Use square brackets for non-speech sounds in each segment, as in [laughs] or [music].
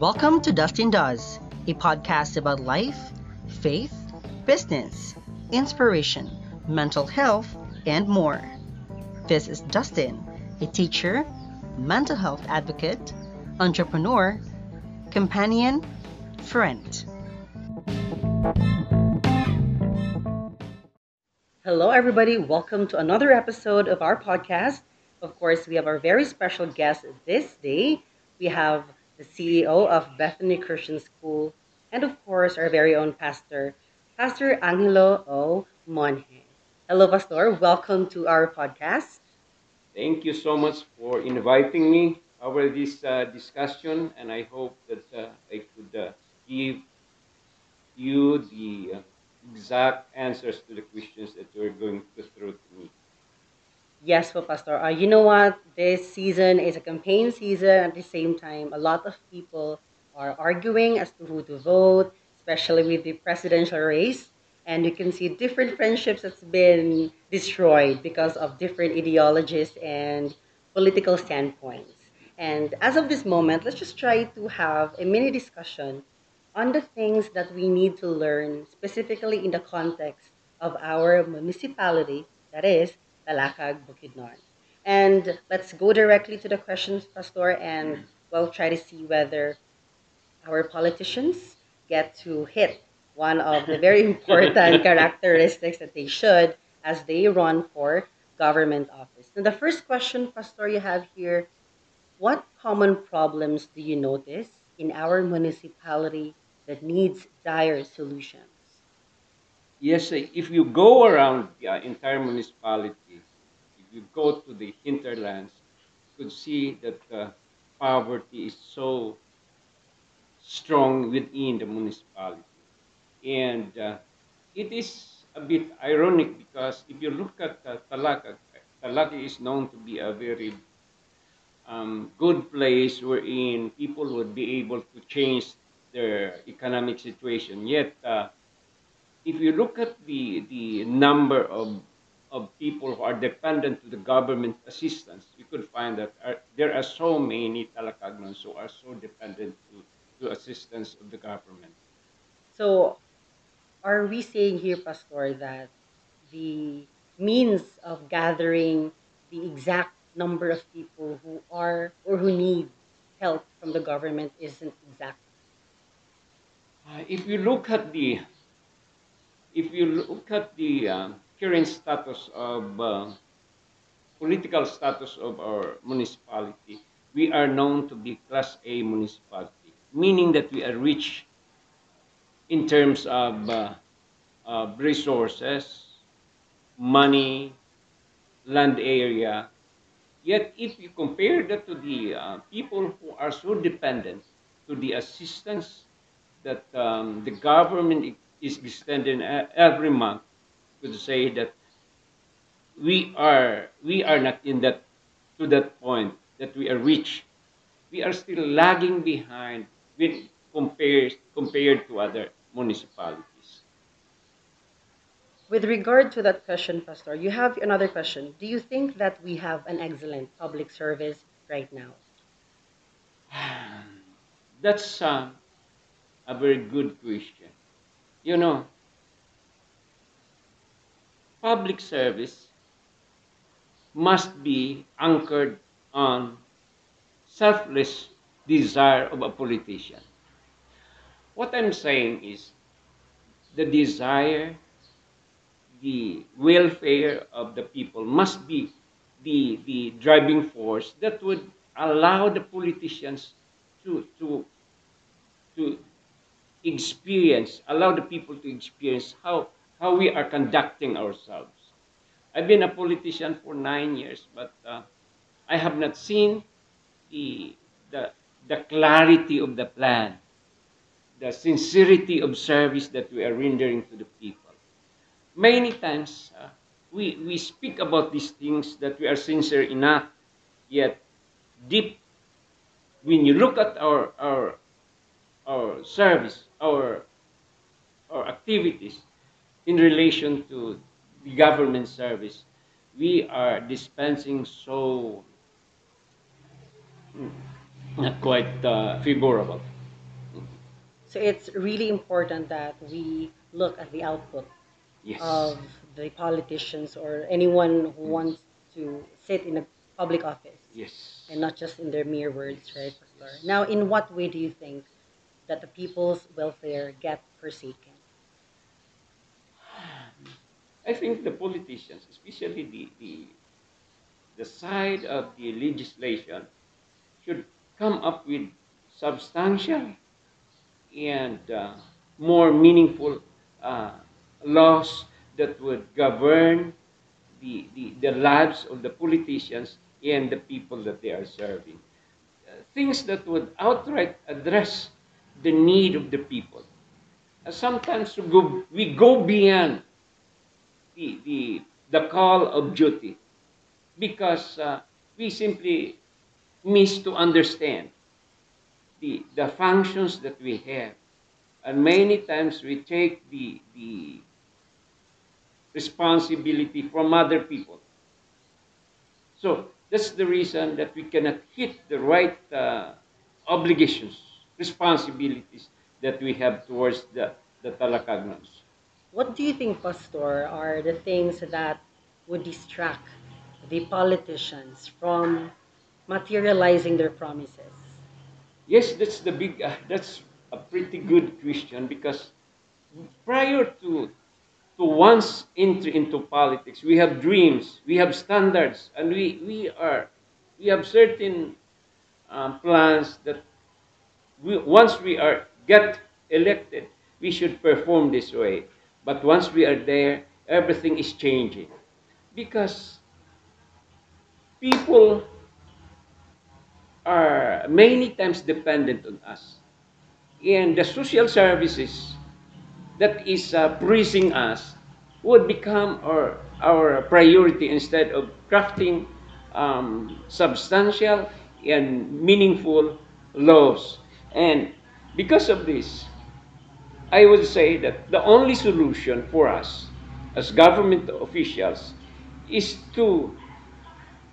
Welcome to Dustin Does, a podcast about life, faith, business, inspiration, mental health, and more. This is Dustin, a teacher, mental health advocate, entrepreneur, companion, friend. Hello, everybody. Welcome to another episode of our podcast. Of course, we have our very special guest this day. We have the CEO of Bethany Christian School, and of course, our very own pastor, Pastor Angelo O. Monje. Hello, Pastor. Welcome to our podcast. Thank you so much for inviting me over this uh, discussion, and I hope that uh, I could uh, give you the uh, exact answers to the questions that you're going to throw to me. Yes, po, Pastor. Uh, you know what? This season is a campaign season. At the same time, a lot of people are arguing as to who to vote, especially with the presidential race. And you can see different friendships that's been destroyed because of different ideologies and political standpoints. And as of this moment, let's just try to have a mini discussion on the things that we need to learn specifically in the context of our municipality, that is, Talakag, Bukidnon. And let's go directly to the questions, Pastor, and we'll try to see whether our politicians get to hit one of the very [laughs] important [laughs] characteristics that they should as they run for government office. And the first question, Pastor, you have here what common problems do you notice in our municipality that needs dire solutions? Yes, if you go around the entire municipality, if you go to the hinterlands, you could see that uh, poverty is so strong within the municipality. And uh, it is a bit ironic because if you look at uh, Talaka, Talaka is known to be a very um, good place wherein people would be able to change their economic situation. Yet, uh, if you look at the, the number of, of people who are dependent to the government assistance, you could find that are, there are so many Talakagnons who are so dependent to, to assistance of the government. So, are we saying here, Pastor, that the means of gathering the exact number of people who are or who need help from the government isn't exact? Uh, if you look at the if you look at the uh, current status of uh, political status of our municipality, we are known to be Class A municipality, meaning that we are rich in terms of uh, uh, resources, money, land area. Yet, if you compare that to the uh, people who are so dependent to the assistance that um, the government is extending every month, could say that we are we are not in that to that point that we are rich. We are still lagging behind when compared compared to other municipalities. With regard to that question, Pastor, you have another question. Do you think that we have an excellent public service right now? [sighs] That's uh, a very good question. You know, public service must be anchored on selfless desire of a politician. What I'm saying is the desire, the welfare of the people must be the, the driving force that would allow the politicians to, to, to experience, allow the people to experience how, how we are conducting ourselves. I've been a politician for nine years, but uh, I have not seen the, the, the clarity of the plan, the sincerity of service that we are rendering to the people. Many times, uh, we, we speak about these things that we are sincere enough, yet deep, when you look at our, our, our service, our, our activities in relation to the government service, we are dispensing so mm, not quite uh, favorable. So it's really important that we look at the output Yes. of the politicians or anyone who wants to sit in a public office Yes. and not just in their mere words, right? Now, in what way do you think that the people's welfare get forsaken? I think the politicians, especially the, the, the side of the legislation, should come up with substantial and uh, more meaningful uh, laws that would govern the, the, the lives of the politicians and the people that they are serving. Uh, things that would outright address the need of the people. Uh, sometimes we go, we go beyond the, the, the call of duty because uh, we simply miss to understand the, the functions that we have. And many times we take the, the responsibility from other people. So that's the reason that we cannot hit the right uh, obligations, responsibilities that we have towards the, the Talakagnons. What do you think, Pastor, are the things that would distract the politicians from materializing their promises? Yes, that's the big. Uh, that's a pretty good question because prior to to one's entry into politics, we have dreams, we have standards, and we we are we have certain um, plans that we, once we are get elected, we should perform this way. But once we are there, everything is changing because people are many times dependent on us. And the social services that is uh, praising us would become our, our priority instead of crafting um, substantial and meaningful laws. And because of this, I would say that the only solution for us as government officials is to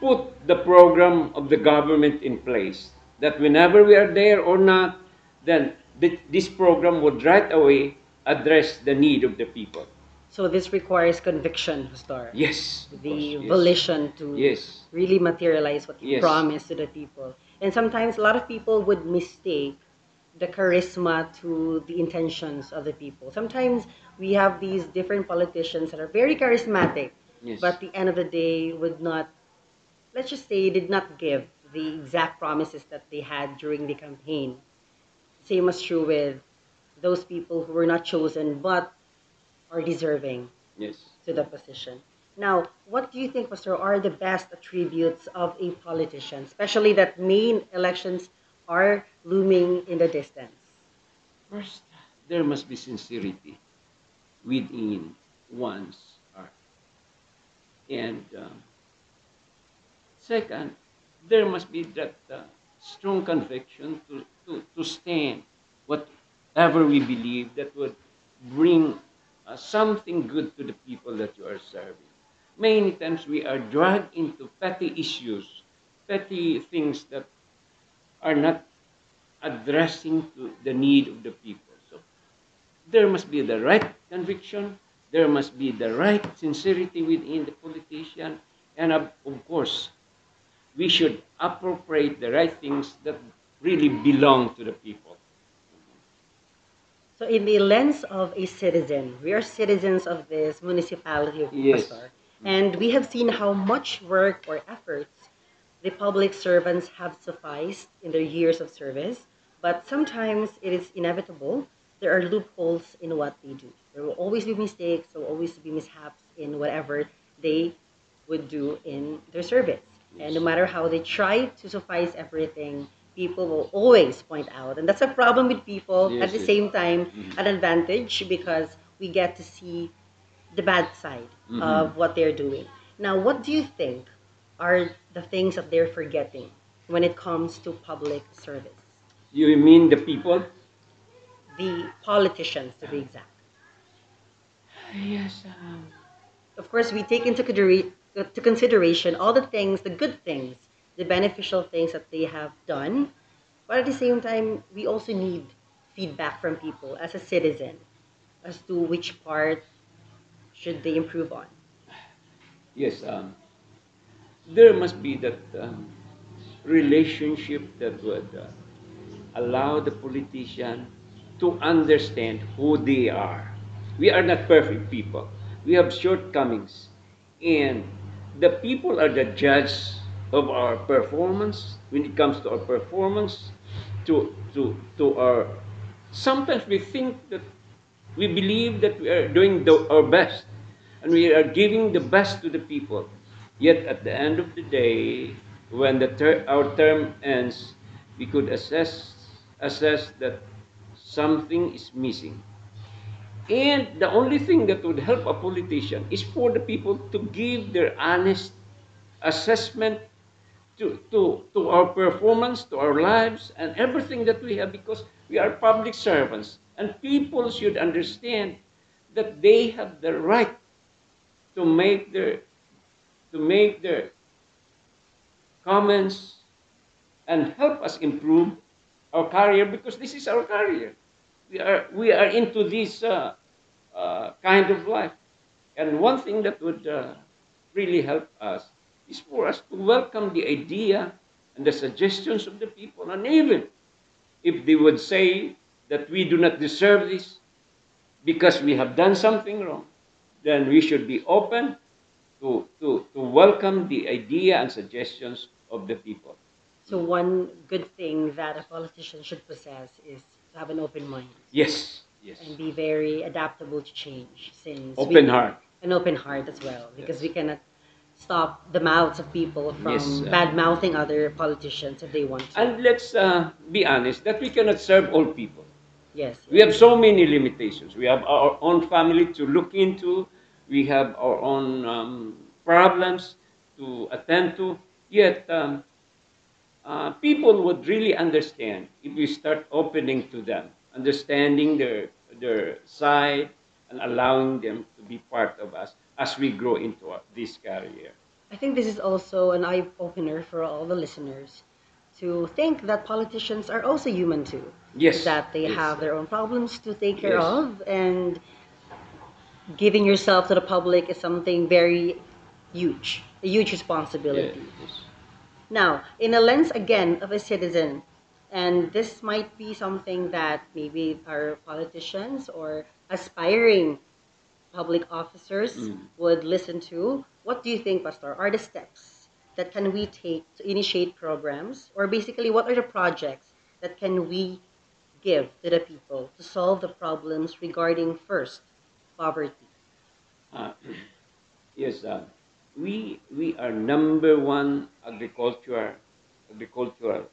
put the program of the government in place. That whenever we are there or not, then th- this program would right away address the need of the people. So this requires conviction, Pastor. Yes. the course, yes. volition to Yes. really materialize what you Yes. promise to the people. And sometimes a lot of people would mistake the charisma to the intentions of the people. Sometimes we have these different politicians that are very charismatic, Yes. but at the end of the day would not, let's just say, did not give the exact promises that they had during the campaign. Same as true with those people who were not chosen but are deserving Yes. to the position. Now, what do you think, Pastor, are the best attributes of a politician, especially that main elections are looming in the distance? First, there must be sincerity within one's heart. And um, second, there must be that uh, strong conviction to, to, to stand whatever we believe that would bring uh, something good to the people that you are serving. Many times we are dragged into petty issues, petty things that are not addressing to the need of the people. So there must be the right conviction, there must be the right sincerity within the politician, and of, of course, we should appropriate the right things that really belong to the people. So, in the lens of a citizen, we are citizens of this municipality of Yes. Pastor, and we have seen how much work or efforts the public servants have sufficed in their years of service, but sometimes it is inevitable. There are loopholes in what they do. There will always be mistakes, there will always be mishaps in whatever they would do in their service. And no matter how they try to suffice everything, people will always point out. And that's a problem with people. Yes, At the yes. same time, Mhm. an advantage because we get to see the bad side Mhm. of what they're doing. Now, what do you think are the things that they're forgetting when it comes to public service? You mean the people? The politicians, to be exact. Yes. Um, Of course, we take into to consideration all the things, the good things, the beneficial things that they have done, but at the same time, we also need feedback from people as a citizen as to which part should they improve on? Yes, um, there must be that um, relationship that would uh, allow the politician to understand who they are. We are not perfect people. We have shortcomings. And the people are the judge of our performance when it comes to our performance, to, to, to our. Sometimes we think that we believe that we are doing the, our best and we are giving the best to the people. Yet at the end of the day, when the ter- our term ends, we could assess assess that something is missing. And the only thing that would help a politician is for the people to give their honest assessment to, to, to our performance, to our lives, and everything that we have because we are public servants. And people should understand that they have the right to make their to make their comments and help us improve our career because this is our career. We are we are into this uh, uh, kind of life, and one thing that would uh, really help us is for us to welcome the idea and the suggestions of the people, and even if they would say that we do not deserve this because we have done something wrong, then we should be open to, to, to welcome the idea and suggestions of the people. So one good thing that a politician should possess is to have an open mind Yes, yes. and be very adaptable to change since Open we, heart. an open heart as well because Yes. we cannot stop the mouths of people from Yes, uh, bad mouthing other politicians if they want to. And let's uh, be honest that we cannot serve all people. Yes. We have so many limitations. We have our own family to look into. We have our own um, problems to attend to. Yet, um, uh, people would really understand if we start opening to them, understanding their their side, and allowing them to be part of us as we grow into our, this career. I think this is also an eye opener for all the listeners to think that politicians are also human too. Yes, That they yes. have their own problems to take care Yes. of, and giving yourself to the public is something very huge, a huge responsibility. yes. Now, in a lens again of a citizen, and this might be something that maybe our politicians or aspiring public officers Mm. would listen to. What do you think, Pastor? Are the steps that can we take to initiate programs, or basically, what are the projects that can we give to the people to solve the problems regarding first poverty? Uh, [clears throat] yes, uh, we we are number one agriculture agricultural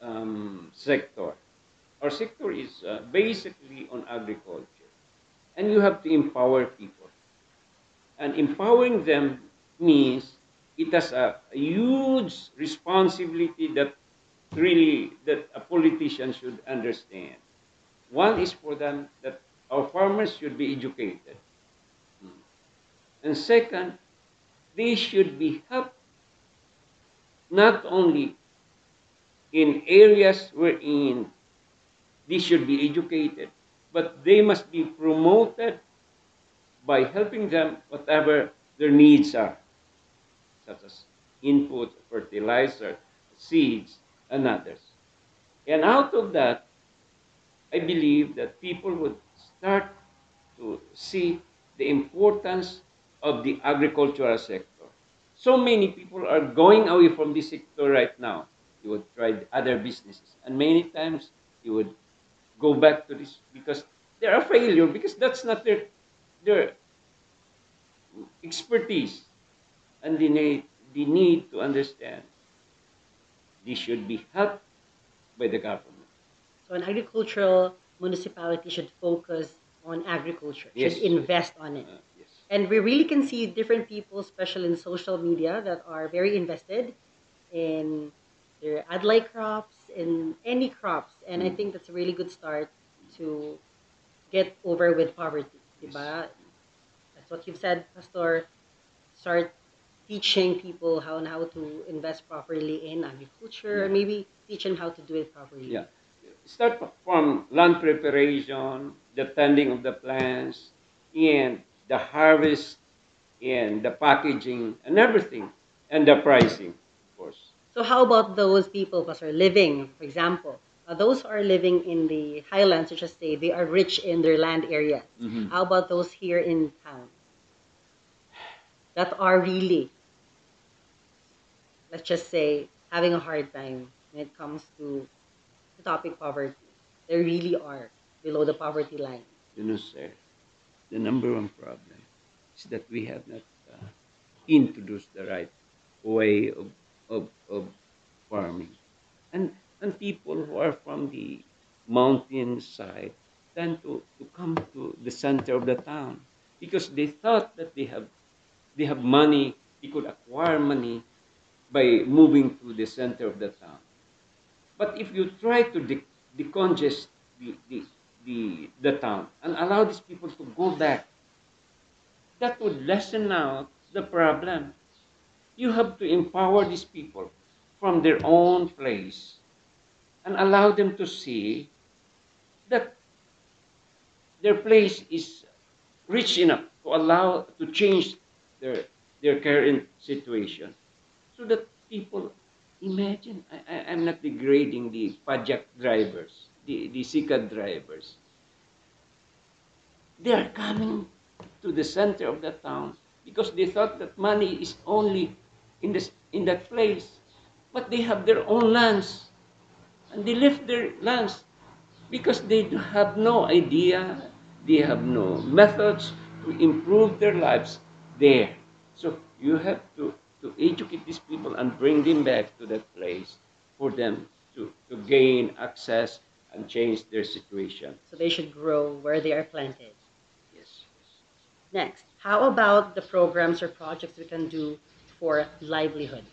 um, sector. Our sector is uh, basically on agriculture, and you have to empower people. And empowering them means it has a, huge responsibility that really that a politician should understand. One is for them that our farmers should be educated. And second, they should be helped not only in areas wherein they should be educated, but they must be promoted by helping them whatever their needs are, such as input, fertilizer, seeds, and others. And out of that, I believe that people would start to see the importance of the agricultural sector. So many people are going away from this sector right now. You would try other businesses, and many times you would go back to this because they're a failure because that's not their their expertise, and the need they need to understand this should be helped by the government. So, an agricultural municipality should focus on agriculture, Yes. should invest on it. Uh, yes. And we really can see different people, especially in social media, that are very invested in their ad-like crops, in any crops. And I Mm. think that's a really good start to get over with poverty. Diba? That's what you've said, Pastor. Start teaching people how and how to invest properly in agriculture, Yeah. and maybe teach them how to do it properly. Yeah. start from land preparation, the tending of the plants, and the harvest, and the packaging, and everything, and the pricing, of course. So how about those people, Pastor, living, for example, uh, those who are living in the highlands, such as say they are rich in their land areas. Mhm. How about those here in town that are really, let's just say, having a hard time when it comes to the topic poverty? They really are below the poverty line. You know, sir, the number one problem is that we have not uh, introduced the right way of, of, of farming. And, and people who are from the mountain side tend to, to come to the center of the town because they thought that they have, they have money, they could acquire money by moving to the center of the town. But if you try to de- decongest the, the, the, the town and allow these people to go back, that would lessen out the problem. You have to empower these people from their own place and allow them to see that their place is rich enough to allow to change their their current situation so that people. Imagine I, I, i'm not degrading the pajak drivers the, the sikad drivers. They are coming to the center of the town because they thought that money is only in this in that place but they have their own lands. And they left their lands because they have no idea they have no methods to improve their lives there. So you have to to educate these people and bring them back to that place for them to, to gain access and change their situation So they should grow where they are planted. yes Next, how about the programs or projects we can do for livelihood?